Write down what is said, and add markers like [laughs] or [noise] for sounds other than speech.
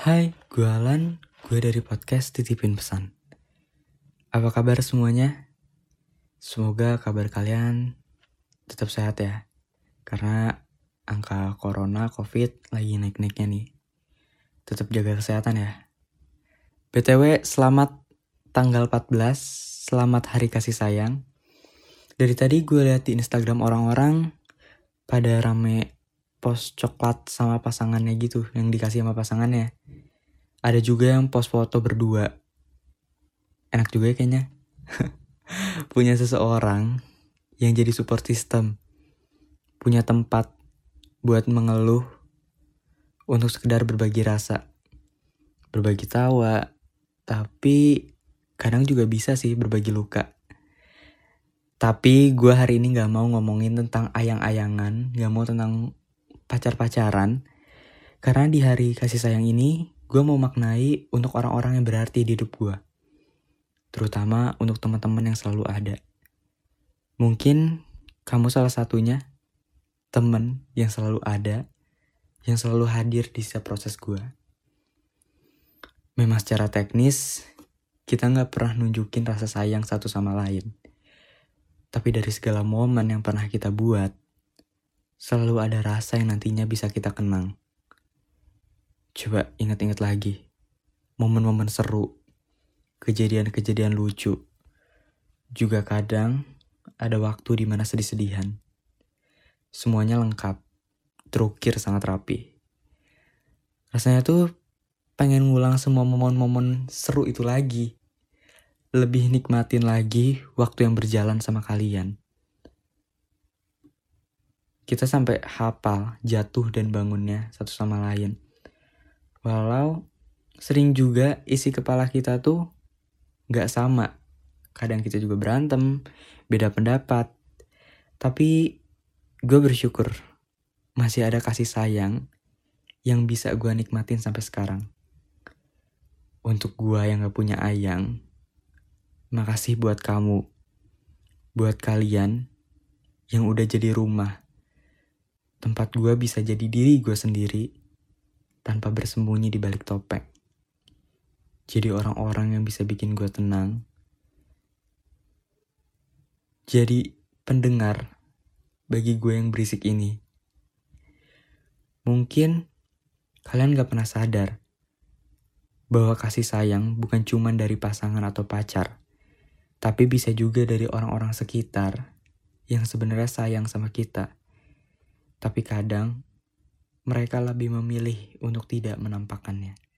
Hai, gue Alan, gue dari podcast Titipin Pesan. Apa kabar semuanya? Semoga kabar kalian tetap sehat ya. Karena angka corona, covid lagi naik-naiknya nih. Tetap jaga kesehatan ya. BTW, selamat tanggal 14, selamat hari kasih sayang. Dari tadi gue lihat di Instagram orang-orang pada rame post coklat sama pasangannya gitu yang dikasih sama pasangannya ada juga yang post foto berdua. Enak juga ya kayaknya. [laughs] Punya seseorang yang jadi support system. Punya tempat buat mengeluh untuk sekedar berbagi rasa. Berbagi tawa tapi kadang juga bisa sih berbagi luka. Tapi gue hari ini gak mau ngomongin tentang ayang-ayangan, gak mau tentang pacar-pacaran. Karena di hari kasih sayang ini, gue mau maknai untuk orang-orang yang berarti di hidup gue. Terutama untuk teman-teman yang selalu ada. Mungkin kamu salah satunya, temen yang selalu ada, yang selalu hadir di setiap proses gue. Memang secara teknis, kita nggak pernah nunjukin rasa sayang satu sama lain. Tapi dari segala momen yang pernah kita buat, selalu ada rasa yang nantinya bisa kita kenang. Coba ingat-ingat lagi, momen-momen seru, kejadian-kejadian lucu. Juga kadang ada waktu di mana sedih-sedihan. Semuanya lengkap, terukir sangat rapi. Rasanya tuh pengen ngulang semua momen-momen seru itu lagi. Lebih nikmatin lagi waktu yang berjalan sama kalian kita sampai hafal jatuh dan bangunnya satu sama lain. Walau sering juga isi kepala kita tuh gak sama. Kadang kita juga berantem, beda pendapat. Tapi gue bersyukur masih ada kasih sayang yang bisa gue nikmatin sampai sekarang. Untuk gue yang gak punya ayang, makasih buat kamu, buat kalian yang udah jadi rumah tempat gue bisa jadi diri gue sendiri tanpa bersembunyi di balik topeng. Jadi orang-orang yang bisa bikin gue tenang. Jadi pendengar bagi gue yang berisik ini. Mungkin kalian gak pernah sadar bahwa kasih sayang bukan cuma dari pasangan atau pacar, tapi bisa juga dari orang-orang sekitar yang sebenarnya sayang sama kita tapi kadang mereka lebih memilih untuk tidak menampakkannya.